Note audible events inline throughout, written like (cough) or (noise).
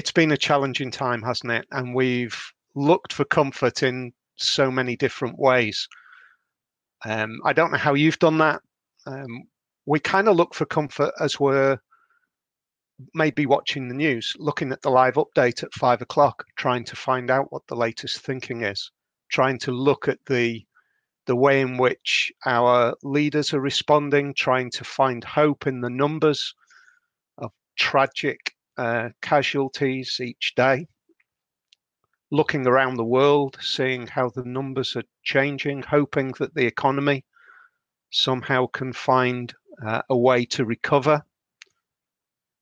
it's been a challenging time, hasn't it? And we've looked for comfort in so many different ways. Um, I don't know how you've done that. Um, we kind of look for comfort as we're maybe watching the news, looking at the live update at five o'clock, trying to find out what the latest thinking is, trying to look at the the way in which our leaders are responding, trying to find hope in the numbers of tragic uh, casualties each day, looking around the world, seeing how the numbers are changing, hoping that the economy somehow can find uh, a way to recover.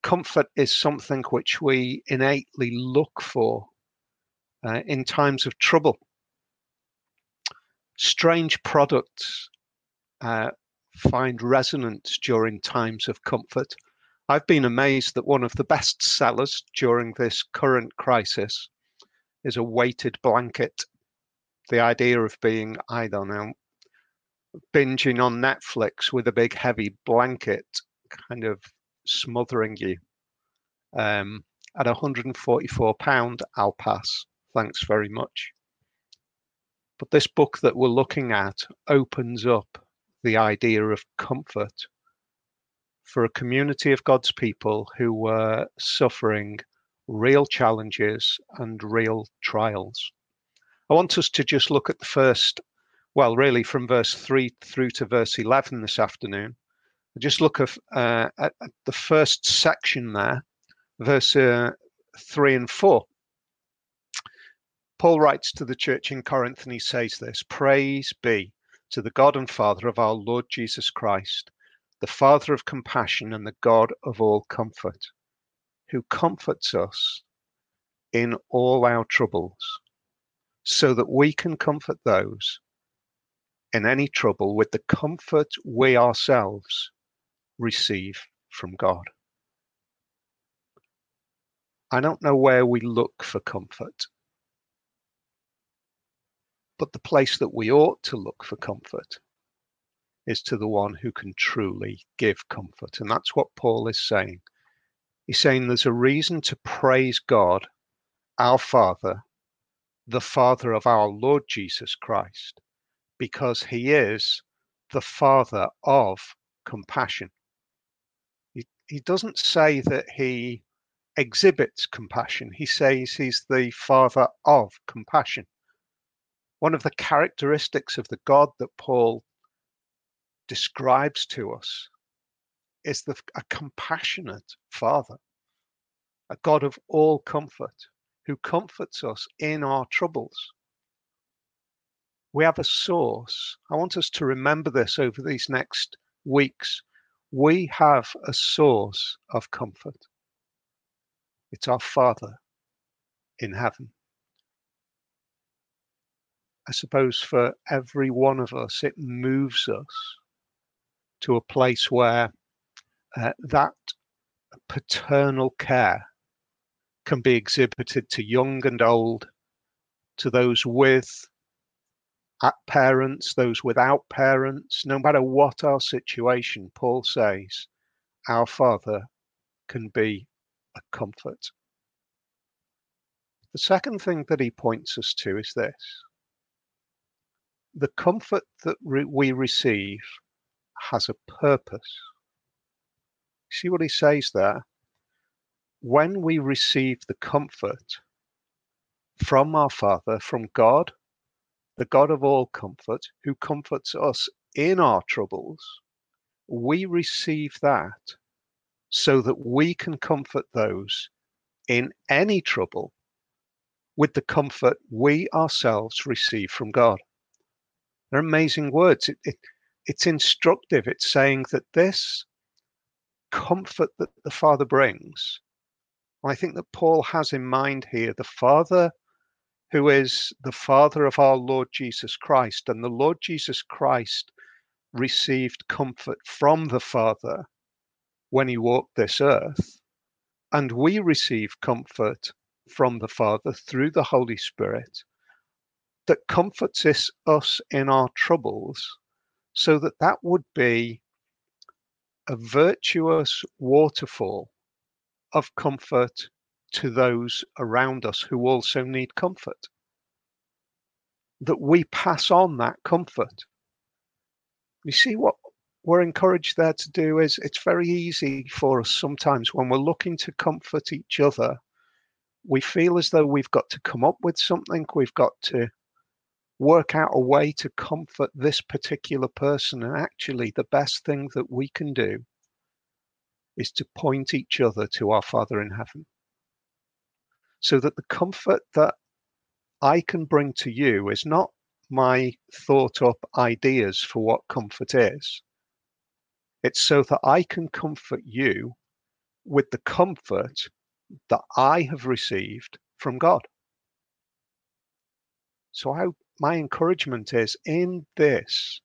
Comfort is something which we innately look for uh, in times of trouble. Strange products uh, find resonance during times of comfort I've been amazed that one of the best sellers during this current crisis is a weighted blanket. The idea of being, I don't know, binging on Netflix with a big heavy blanket kind of smothering you. Um, at 144 pound, I'll pass. Thanks very much. But this book that we're looking at opens up the idea of comfort for a community of God's people who were suffering real challenges and real trials. I want us to just look at the first, well, really from verse 3 through to verse 11 this afternoon. Just look at, uh, at, at the first section there, verse uh, 3 and 4. Paul writes to the church in Corinth and he says this Praise be to the God and Father of our Lord Jesus Christ the Father of compassion and the God of all comfort, who comforts us in all our troubles, so that we can comfort those in any trouble with the comfort we ourselves receive from God. I don't know where we look for comfort, but the place that we ought to look for comfort is to the one who can truly give comfort. And that's what Paul is saying. He's saying there's a reason to praise God, our Father, the Father of our Lord Jesus Christ, because he is the Father of compassion. He, he doesn't say that he exhibits compassion, he says he's the Father of compassion. One of the characteristics of the God that Paul describes to us is the, a compassionate Father, a God of all comfort who comforts us in our troubles. We have a source. I want us to remember this over these next weeks. We have a source of comfort. It's our Father in heaven. I suppose for every one of us, it moves us to a place where uh, that paternal care can be exhibited to young and old, to those with parents, those without parents, no matter what our situation, Paul says, our Father can be a comfort. The second thing that he points us to is this the comfort that re- we receive has a purpose. See what he says there? When we receive the comfort from our Father, from God, the God of all comfort, who comforts us in our troubles, we receive that so that we can comfort those in any trouble with the comfort we ourselves receive from God. They're amazing words. It, it, it's instructive. It's saying that this comfort that the Father brings, I think that Paul has in mind here the Father who is the Father of our Lord Jesus Christ. And the Lord Jesus Christ received comfort from the Father when he walked this earth. And we receive comfort from the Father through the Holy Spirit that comforts us, in our troubles so that that would be a virtuous waterfall of comfort to those around us who also need comfort. That we pass on that comfort. You see, what we're encouraged there to do is it's very easy for us sometimes when we're looking to comfort each other. We feel as though we've got to come up with something, we've got to work out a way to comfort this particular person. And actually, the best thing that we can do is to point each other to our Father in heaven. So that the comfort that I can bring to you is not my thought up ideas for what comfort is. It's so that I can comfort you with the comfort that I have received from God. So I my encouragement is in this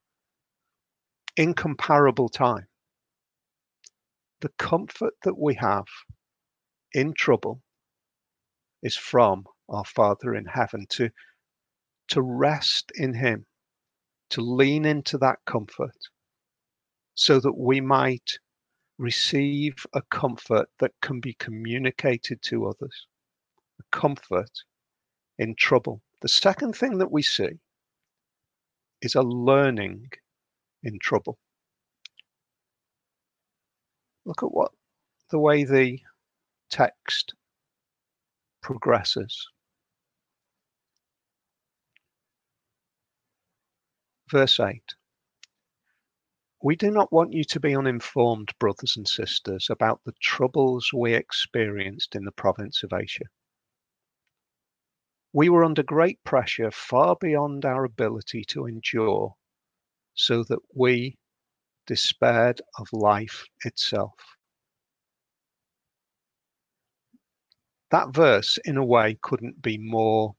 incomparable time, the comfort that we have in trouble is from our Father in heaven to, to rest in Him, to lean into that comfort so that we might receive a comfort that can be communicated to others, a comfort in trouble. The second thing that we see is a learning in trouble. Look at what the way the text progresses. Verse 8 We do not want you to be uninformed, brothers and sisters, about the troubles we experienced in the province of Asia. We were under great pressure far beyond our ability to endure, so that we despaired of life itself. That verse, in a way, couldn't be more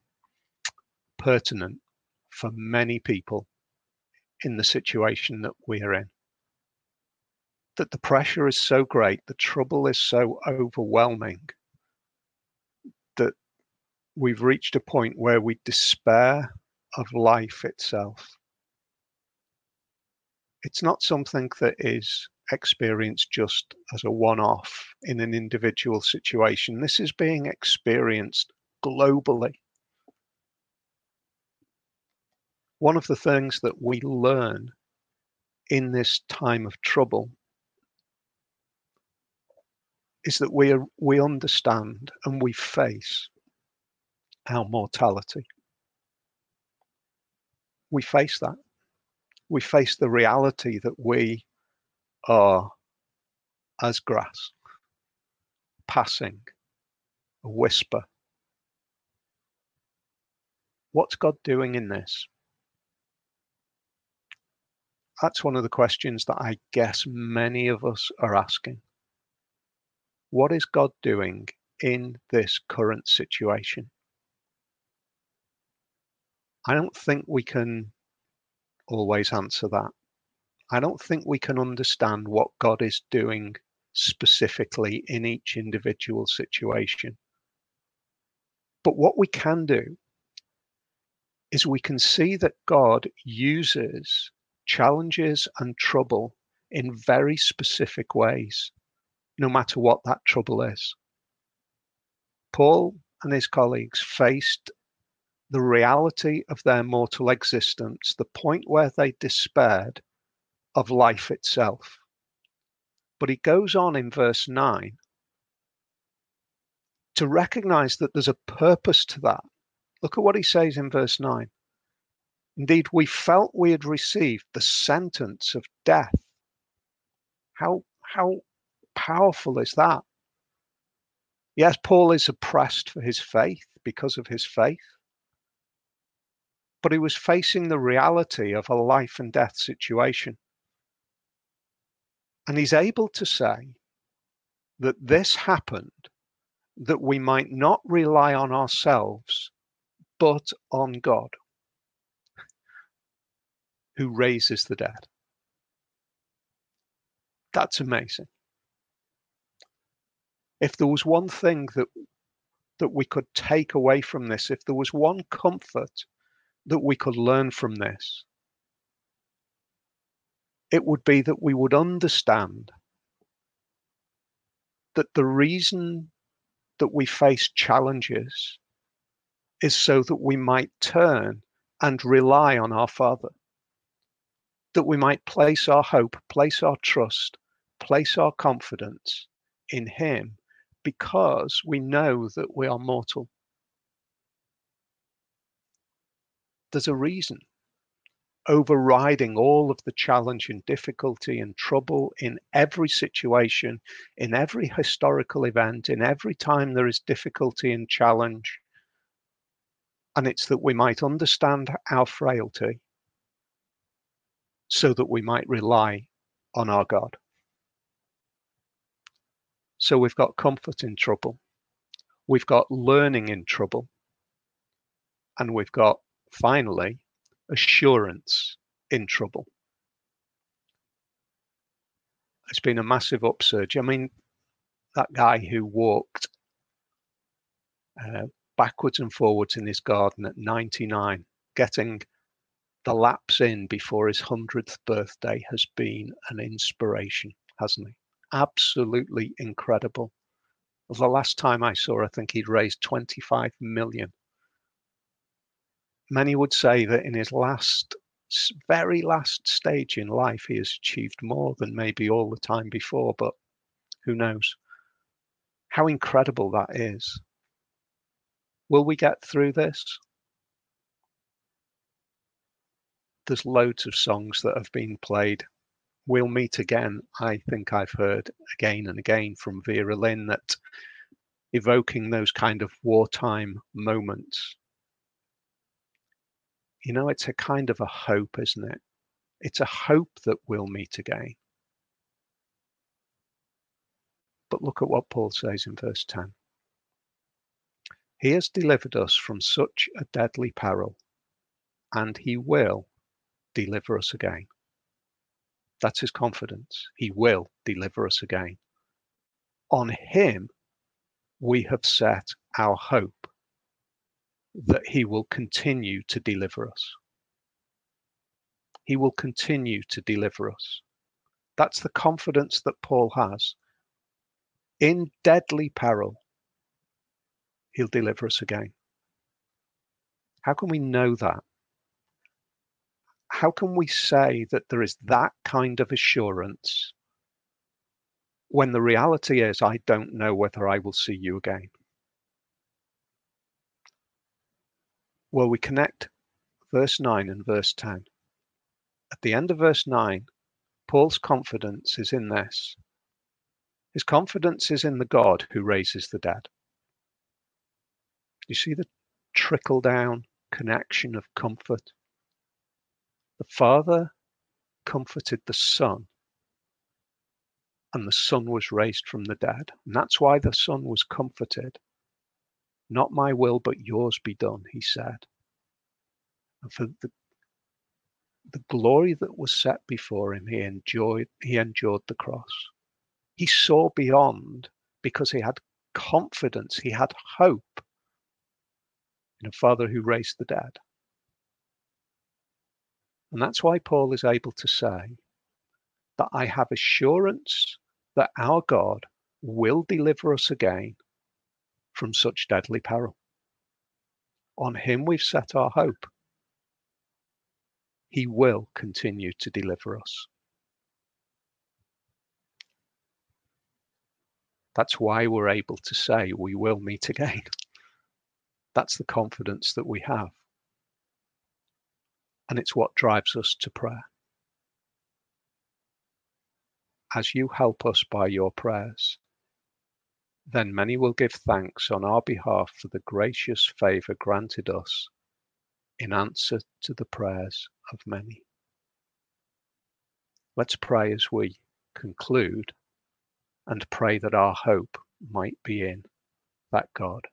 pertinent for many people in the situation that we are in. That the pressure is so great, the trouble is so overwhelming we've reached a point where we despair of life itself. It's not something that is experienced just as a one off in an individual situation. This is being experienced globally. One of the things that we learn in this time of trouble is that we are, we understand and we face our mortality. We face that. We face the reality that we are as grass, passing, a whisper. What's God doing in this? That's one of the questions that I guess many of us are asking. What is God doing in this current situation? I don't think we can always answer that. I don't think we can understand what God is doing specifically in each individual situation. But what we can do is we can see that God uses challenges and trouble in very specific ways, no matter what that trouble is. Paul and his colleagues faced the reality of their mortal existence, the point where they despaired of life itself. But he goes on in verse 9 to recognize that there's a purpose to that. Look at what he says in verse 9. Indeed, we felt we had received the sentence of death. How, how powerful is that? Yes, Paul is oppressed for his faith because of his faith but he was facing the reality of a life and death situation. And he's able to say that this happened that we might not rely on ourselves, but on God, who raises the dead. That's amazing. If there was one thing that that we could take away from this, if there was one comfort that we could learn from this, it would be that we would understand that the reason that we face challenges is so that we might turn and rely on our Father, that we might place our hope, place our trust, place our confidence in Him because we know that we are mortal. There's a reason overriding all of the challenge and difficulty and trouble in every situation, in every historical event, in every time there is difficulty and challenge. And it's that we might understand our frailty so that we might rely on our God. So we've got comfort in trouble, we've got learning in trouble, and we've got finally assurance in trouble. It's been a massive upsurge. I mean, that guy who walked uh, backwards and forwards in his garden at 99, getting the laps in before his 100th birthday has been an inspiration, hasn't he? Absolutely incredible. The last time I saw, I think he'd raised 25 million many would say that in his last, very last stage in life, he has achieved more than maybe all the time before, but who knows? How incredible that is. Will we get through this? There's loads of songs that have been played. We'll meet again. I think I've heard again and again from Vera Lynn that evoking those kind of wartime moments you know, it's a kind of a hope, isn't it? It's a hope that we'll meet again. But look at what Paul says in verse 10. He has delivered us from such a deadly peril, and he will deliver us again. That's his confidence. He will deliver us again. On him we have set our hope that he will continue to deliver us. He will continue to deliver us. That's the confidence that Paul has. In deadly peril, he'll deliver us again. How can we know that? How can we say that there is that kind of assurance when the reality is, I don't know whether I will see you again? Well, we connect verse 9 and verse 10. At the end of verse 9, Paul's confidence is in this. His confidence is in the God who raises the dead. You see the trickle down connection of comfort? The Father comforted the Son, and the Son was raised from the dead. And that's why the Son was comforted not my will, but yours be done, he said. And for the, the glory that was set before him, he enjoyed, he endured the cross. He saw beyond because he had confidence, he had hope in a Father who raised the dead. And that's why Paul is able to say that I have assurance that our God will deliver us again from such deadly peril. On him we've set our hope. He will continue to deliver us. That's why we're able to say we will meet again. (laughs) That's the confidence that we have. And it's what drives us to prayer. As you help us by your prayers, then many will give thanks on our behalf for the gracious favour granted us in answer to the prayers of many. Let's pray as we conclude and pray that our hope might be in that God.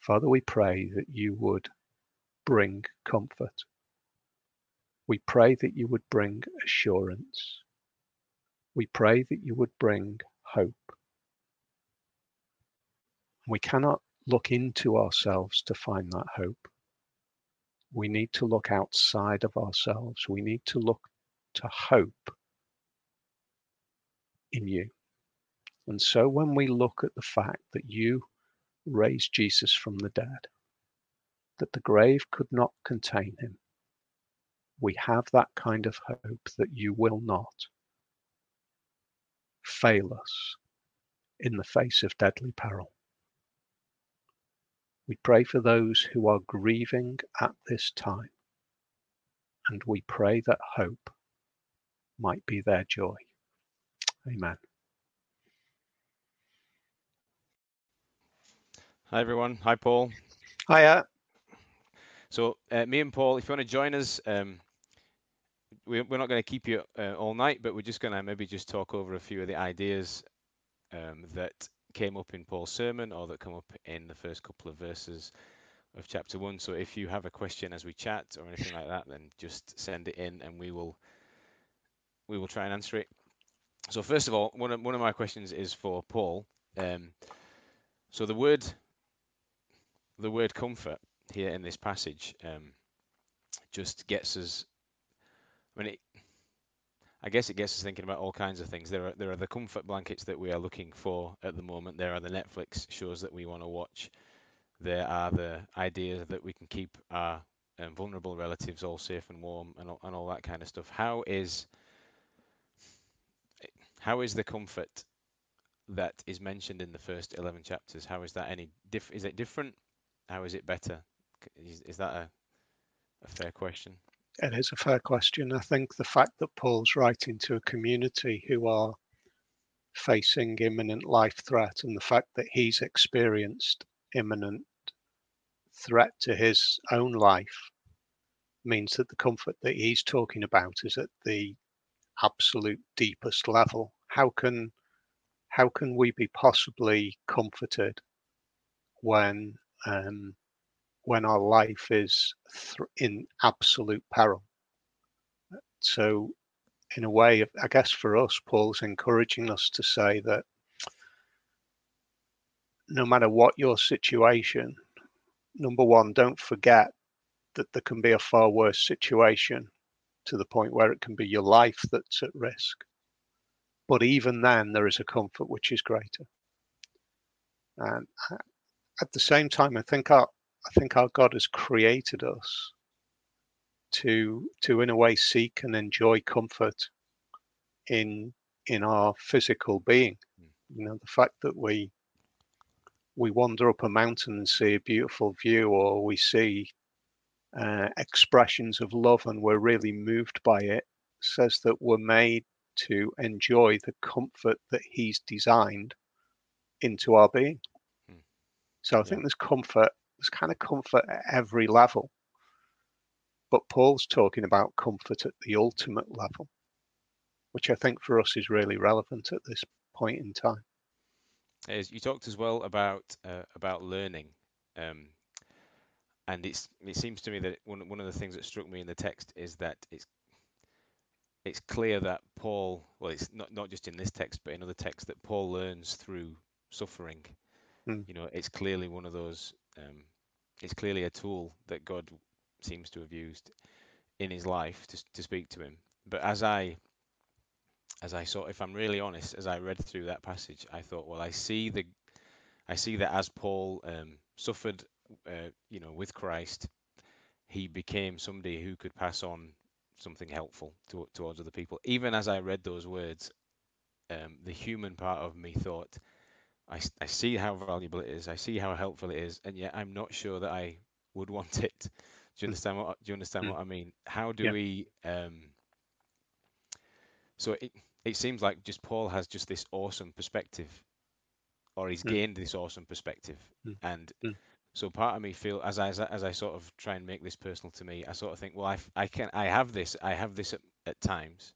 Father, we pray that you would bring comfort. We pray that you would bring assurance. We pray that you would bring hope. We cannot look into ourselves to find that hope. We need to look outside of ourselves. We need to look to hope in you. And so when we look at the fact that you raised Jesus from the dead, that the grave could not contain him, we have that kind of hope that you will not fail us in the face of deadly peril. We pray for those who are grieving at this time, and we pray that hope might be their joy. Amen. Hi, everyone. Hi, Paul. Hiya. So, uh, me and Paul, if you want to join us, um, we, are not going to keep you uh, all night, but we're just going to maybe just talk over a few of the ideas um, that came up in Paul's sermon or that come up in the first couple of verses of chapter one. So, if you have a question as we chat or anything like that, then just send it in, and we will we will try and answer it. So, first of all, one of one of my questions is for Paul. Um, so, the word the word comfort here in this passage um, just gets us. I mean, it, I guess it gets us thinking about all kinds of things. There are there are the comfort blankets that we are looking for at the moment. There are the Netflix shows that we want to watch. There are the ideas that we can keep our um, vulnerable relatives all safe and warm and all, and all that kind of stuff. How is how is the comfort that is mentioned in the first 11 chapters how is that any diff is it different how is it better? Is, is that a, a fair question? It is a fair question. I think the fact that Paul's writing to a community who are facing imminent life threat and the fact that he's experienced imminent threat to his own life means that the comfort that he's talking about is at the absolute deepest level. How can how can we be possibly comforted when um, when our life is th- in absolute peril. So, in a way, I guess for us, Paul's encouraging us to say that no matter what your situation, number one, don't forget that there can be a far worse situation to the point where it can be your life that's at risk. But even then, there is a comfort which is greater. And uh, at the same time, I think our I think our God has created us to to in a way seek and enjoy comfort in in our physical being. Hmm. You know, the fact that we we wander up a mountain and see a beautiful view, or we see uh, expressions of love and we're really moved by it, says that we're made to enjoy the comfort that He's designed into our being. So I yeah. think there's comfort, there's kind of comfort at every level. But Paul's talking about comfort at the ultimate level, which I think for us is really relevant at this point in time. As you talked as well about uh, about learning, um, and it's it seems to me that one one of the things that struck me in the text is that it's it's clear that Paul, well, it's not not just in this text, but in other texts, that Paul learns through suffering Mm. You know, it's clearly one of those. Um, it's clearly a tool that God seems to have used in his life to to speak to him. But as I as I saw, if I'm really honest, as I read through that passage, I thought, well, I see the, I see that as Paul um, suffered, uh, you know, with Christ, he became somebody who could pass on something helpful to, towards other people. Even as I read those words, um, the human part of me thought, I, I see how valuable it is. I see how helpful it is, and yet I'm not sure that I would want it. Do you hmm. understand what? Do you understand mm. what I mean? How do yeah. we? Um, so it it seems like just Paul has just this awesome perspective, or he's mm. gained this awesome perspective, mm. and hmm. so part of me feel as I as I sort of try and make this personal to me, I sort of think, well, I I can I have this I have this at, at times,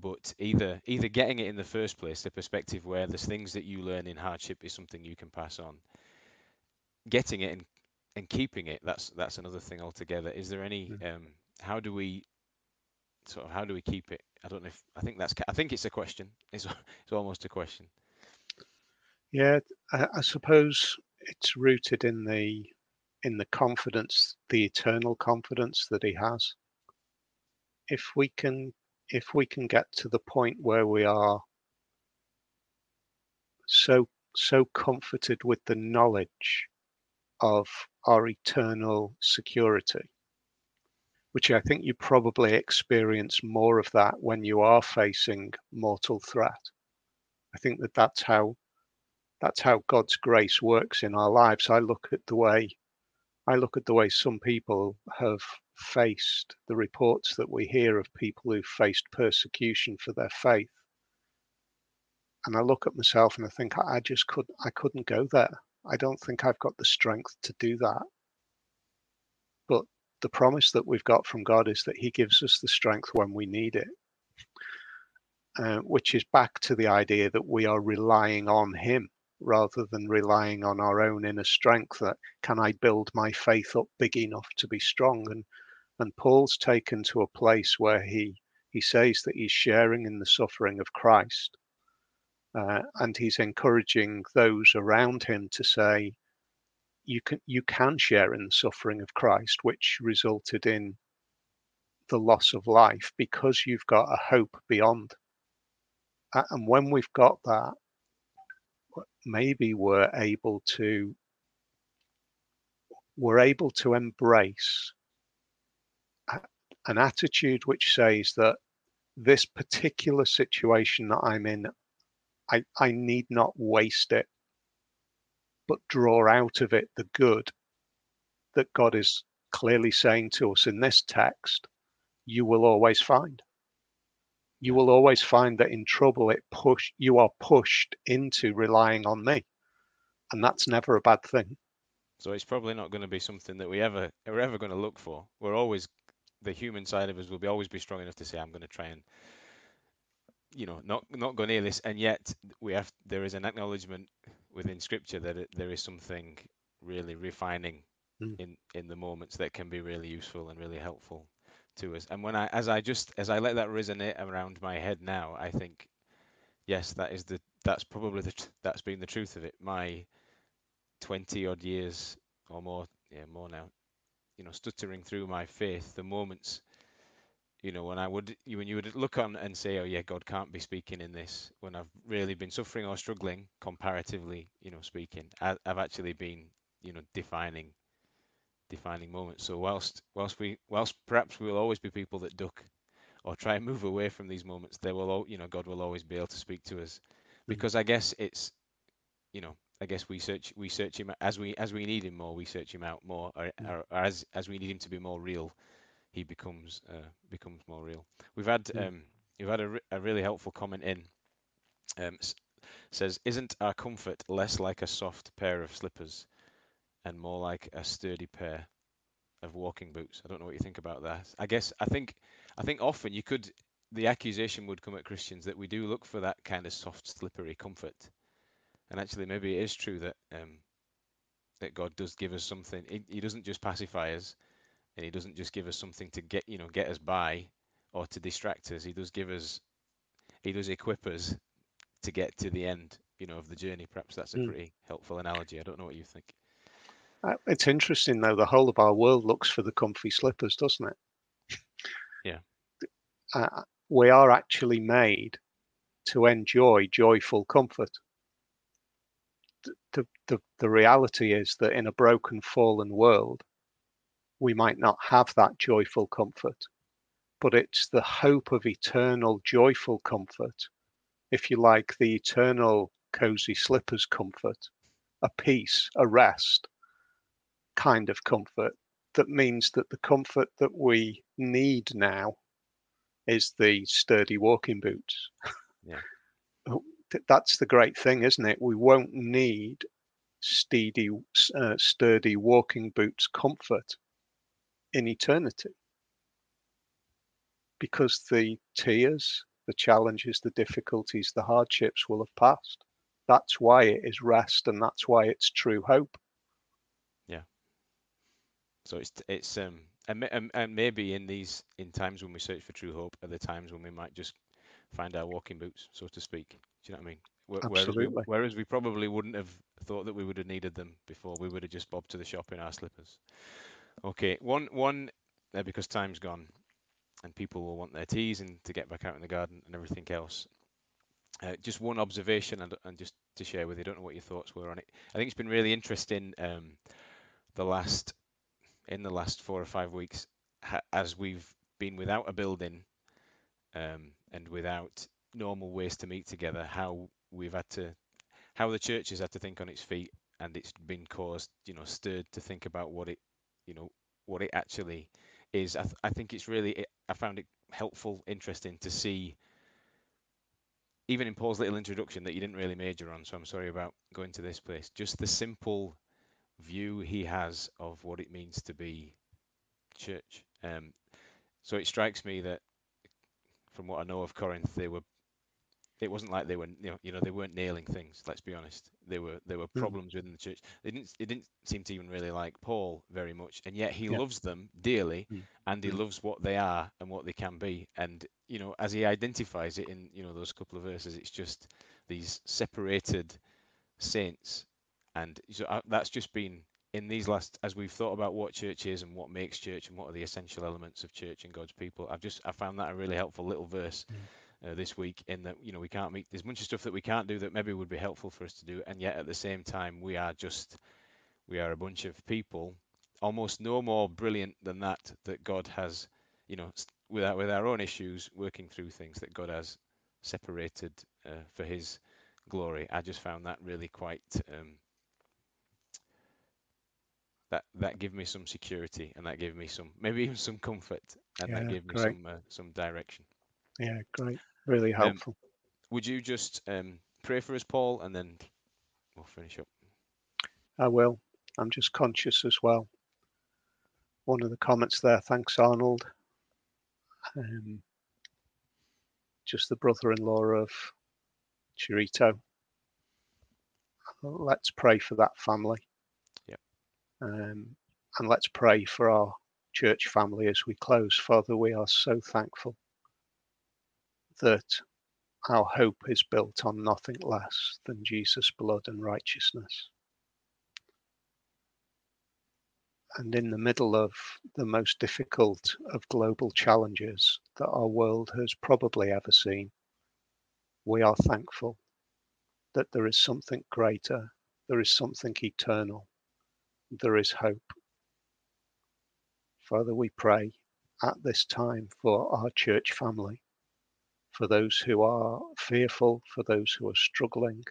but either either getting it in the first place, the perspective where there's things that you learn in hardship is something you can pass on. Getting it and and keeping it, that's that's another thing altogether. Is there any mm. um, how do we sort of how do we keep it? I don't know if I think that's I think it's a question. It's (laughs) it's almost a question. Yeah, I, I suppose it's rooted in the in the confidence, the eternal confidence that he has. If we can if we can get to the point where we are so so comforted with the knowledge of our eternal security which I think you probably experience more of that when you are facing mortal threat. I think that that's how that's how God's grace works in our lives. I look at the way I look at the way some people have faced the reports that we hear of people who faced persecution for their faith. And I look at myself and I think I just could I couldn't go there. I don't think I've got the strength to do that. But the promise that we've got from God is that He gives us the strength when we need it, uh, which is back to the idea that we are relying on Him rather than relying on our own inner strength. That can I build my faith up big enough to be strong? And and Paul's taken to a place where he he says that he's sharing in the suffering of Christ, uh, and he's encouraging those around him to say, you can you can share in the suffering of Christ, which resulted in the loss of life because you've got a hope beyond. And when we've got that, maybe we're able to we're able to embrace an attitude which says that this particular situation that I'm in, I, I need not waste it but draw out of it the good that God is clearly saying to us in this text, you will always find. You will always find that in trouble it push you are pushed into relying on me. And that's never a bad thing. So it's probably not going to be something that we ever we're ever going to look for. We're always the human side of us will be always be strong enough to say, I'm going to try and you know not not go near this. And yet we have there is an acknowledgement within scripture that it, there is something really refining mm. in in the moments that can be really useful and really helpful to us. And when i as i just as i let that resonate around my head now i think yes that is the that's probably the that's been the truth of it. My 20 odd years or more yeah more now you know stuttering through my faith the moments you know when i would when you would look on and say oh yeah god can't be speaking in this when i've really been suffering or struggling comparatively you know speaking I, have actually been you know defining defining moments so whilst whilst we whilst perhaps we will always be people that duck or try and move away from these moments they will you know god will always be able to speak to us mm. because i guess it's you know i guess we search we search him as we as we need him more we search him out more or, mm. or, or as as we need him to be more real he becomes uh, becomes more real. We've had mm. um, we've had a, re- a really helpful comment in. Um, says, "Isn't our comfort less like a soft pair of slippers, and more like a sturdy pair of walking boots?" I don't know what you think about that. I guess I think I think often you could the accusation would come at Christians that we do look for that kind of soft, slippery comfort, and actually maybe it is true that um, that God does give us something. He, he doesn't just pacify us and he doesn't just give us something to get you know get us by or to distract us. He does give us, he does equip us to get to the end, you know, of the journey. Perhaps that's a mm. pretty helpful analogy. I don't know what you think. Uh, it's interesting though. The whole of our world looks for the comfy slippers, doesn't it? Yeah. Uh, we are actually made to enjoy joyful comfort. The, the, reality is that in a broken, fallen world, we might not have that joyful comfort, but it's the hope of eternal joyful comfort, if you like, the eternal cozy slippers comfort, a peace, a rest kind of comfort that means that the comfort that we need now is the sturdy walking boots. Yeah. (laughs) That's the great thing, isn't it? We won't need steady, uh, sturdy walking boots comfort in eternity because the tears, the challenges, the difficulties, the hardships will have passed. That's why it is rest and that's why it's true hope. Yeah. So it's it's um and, and, maybe in these in times when we search for true hope are the times when we might just find our walking boots, so to speak. Do you know what I mean? Whereas we, whereas we probably wouldn't have thought that we would have needed them before. We would have just bobbed to the shop in our slippers. Okay, one one uh, because time's gone, and people will want their teas and to get back out in the garden and everything else. uh, just one observation and, and just to share with you. I don't know what your thoughts were on it. I think it's been really interesting um, the last in the last four or five weeks ha- as we've been without a building um, and without normal ways to meet together. How we've had to, how the church has had to think on its feet, and it's been caused, you know, stirred to think about what it, you know, what it actually is. I, th- I think it's really, it, I found it helpful, interesting to see even in Paul's little introduction that you didn't really major on, so I'm sorry about going to this place. Just the simple view he has of what it means to be church. Um, so it strikes me that, from what I know of Corinth, they were. It wasn't like they were, you know, you know, they weren't nailing things. Let's be honest. There were there were Mm. problems within the church. They didn't. It didn't seem to even really like Paul very much, and yet he Yeah. loves them dearly, Mm. and he Mm. loves what they are and what they can be. And you know, as he identifies it in you know those couple of verses, it's just these separated saints, and so uh, that's just been in these last as we've thought about what church is and what makes church and what are the essential elements of church and God's people. I've just I found that a really helpful little verse uh, this week in that you know we can't meet there's a bunch of stuff that we can't do that maybe would be helpful for us to do, and yet at the same time we are just we are a bunch of people almost no more brilliant than that that God has you know with our, with our own issues working through things that God has separated uh, for His glory. I just found that really quite um, that that gave me some security and that gave me some maybe even some comfort and that gave me great. some uh, some direction. Yeah, great. Really Um, helpful. Would you just um, pray for us, Paul, and then we'll finish up. I will. I'm just conscious as well. One of the comments there, thanks, Arnold. Um, just the brother in law of Chirito. Let's pray for that family. Yep. Um, and let's pray for our church family as we close. Father, we are so thankful that our hope is built on nothing less than Jesus' blood and righteousness. And in the middle of the most difficult of global challenges that our world has probably ever seen, we are thankful that there is something greater, there is something eternal, there is hope. Father, we pray at this time for our church family, for those who are fearful, for those who are struggling,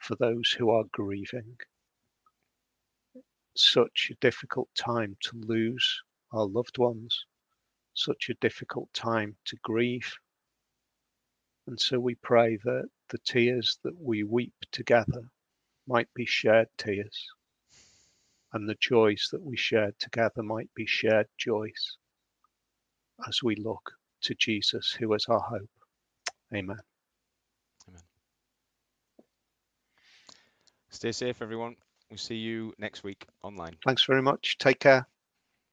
for those who are grieving. Such a difficult time to lose our loved ones, such a difficult time to grieve. And so we pray that the tears that we weep together might be shared tears, and the joys that we shared together might be shared joys as we look to Jesus, who is our hope. Amen. Amen. Stay safe, everyone. We'll see you next week online. Thanks very much. Take care.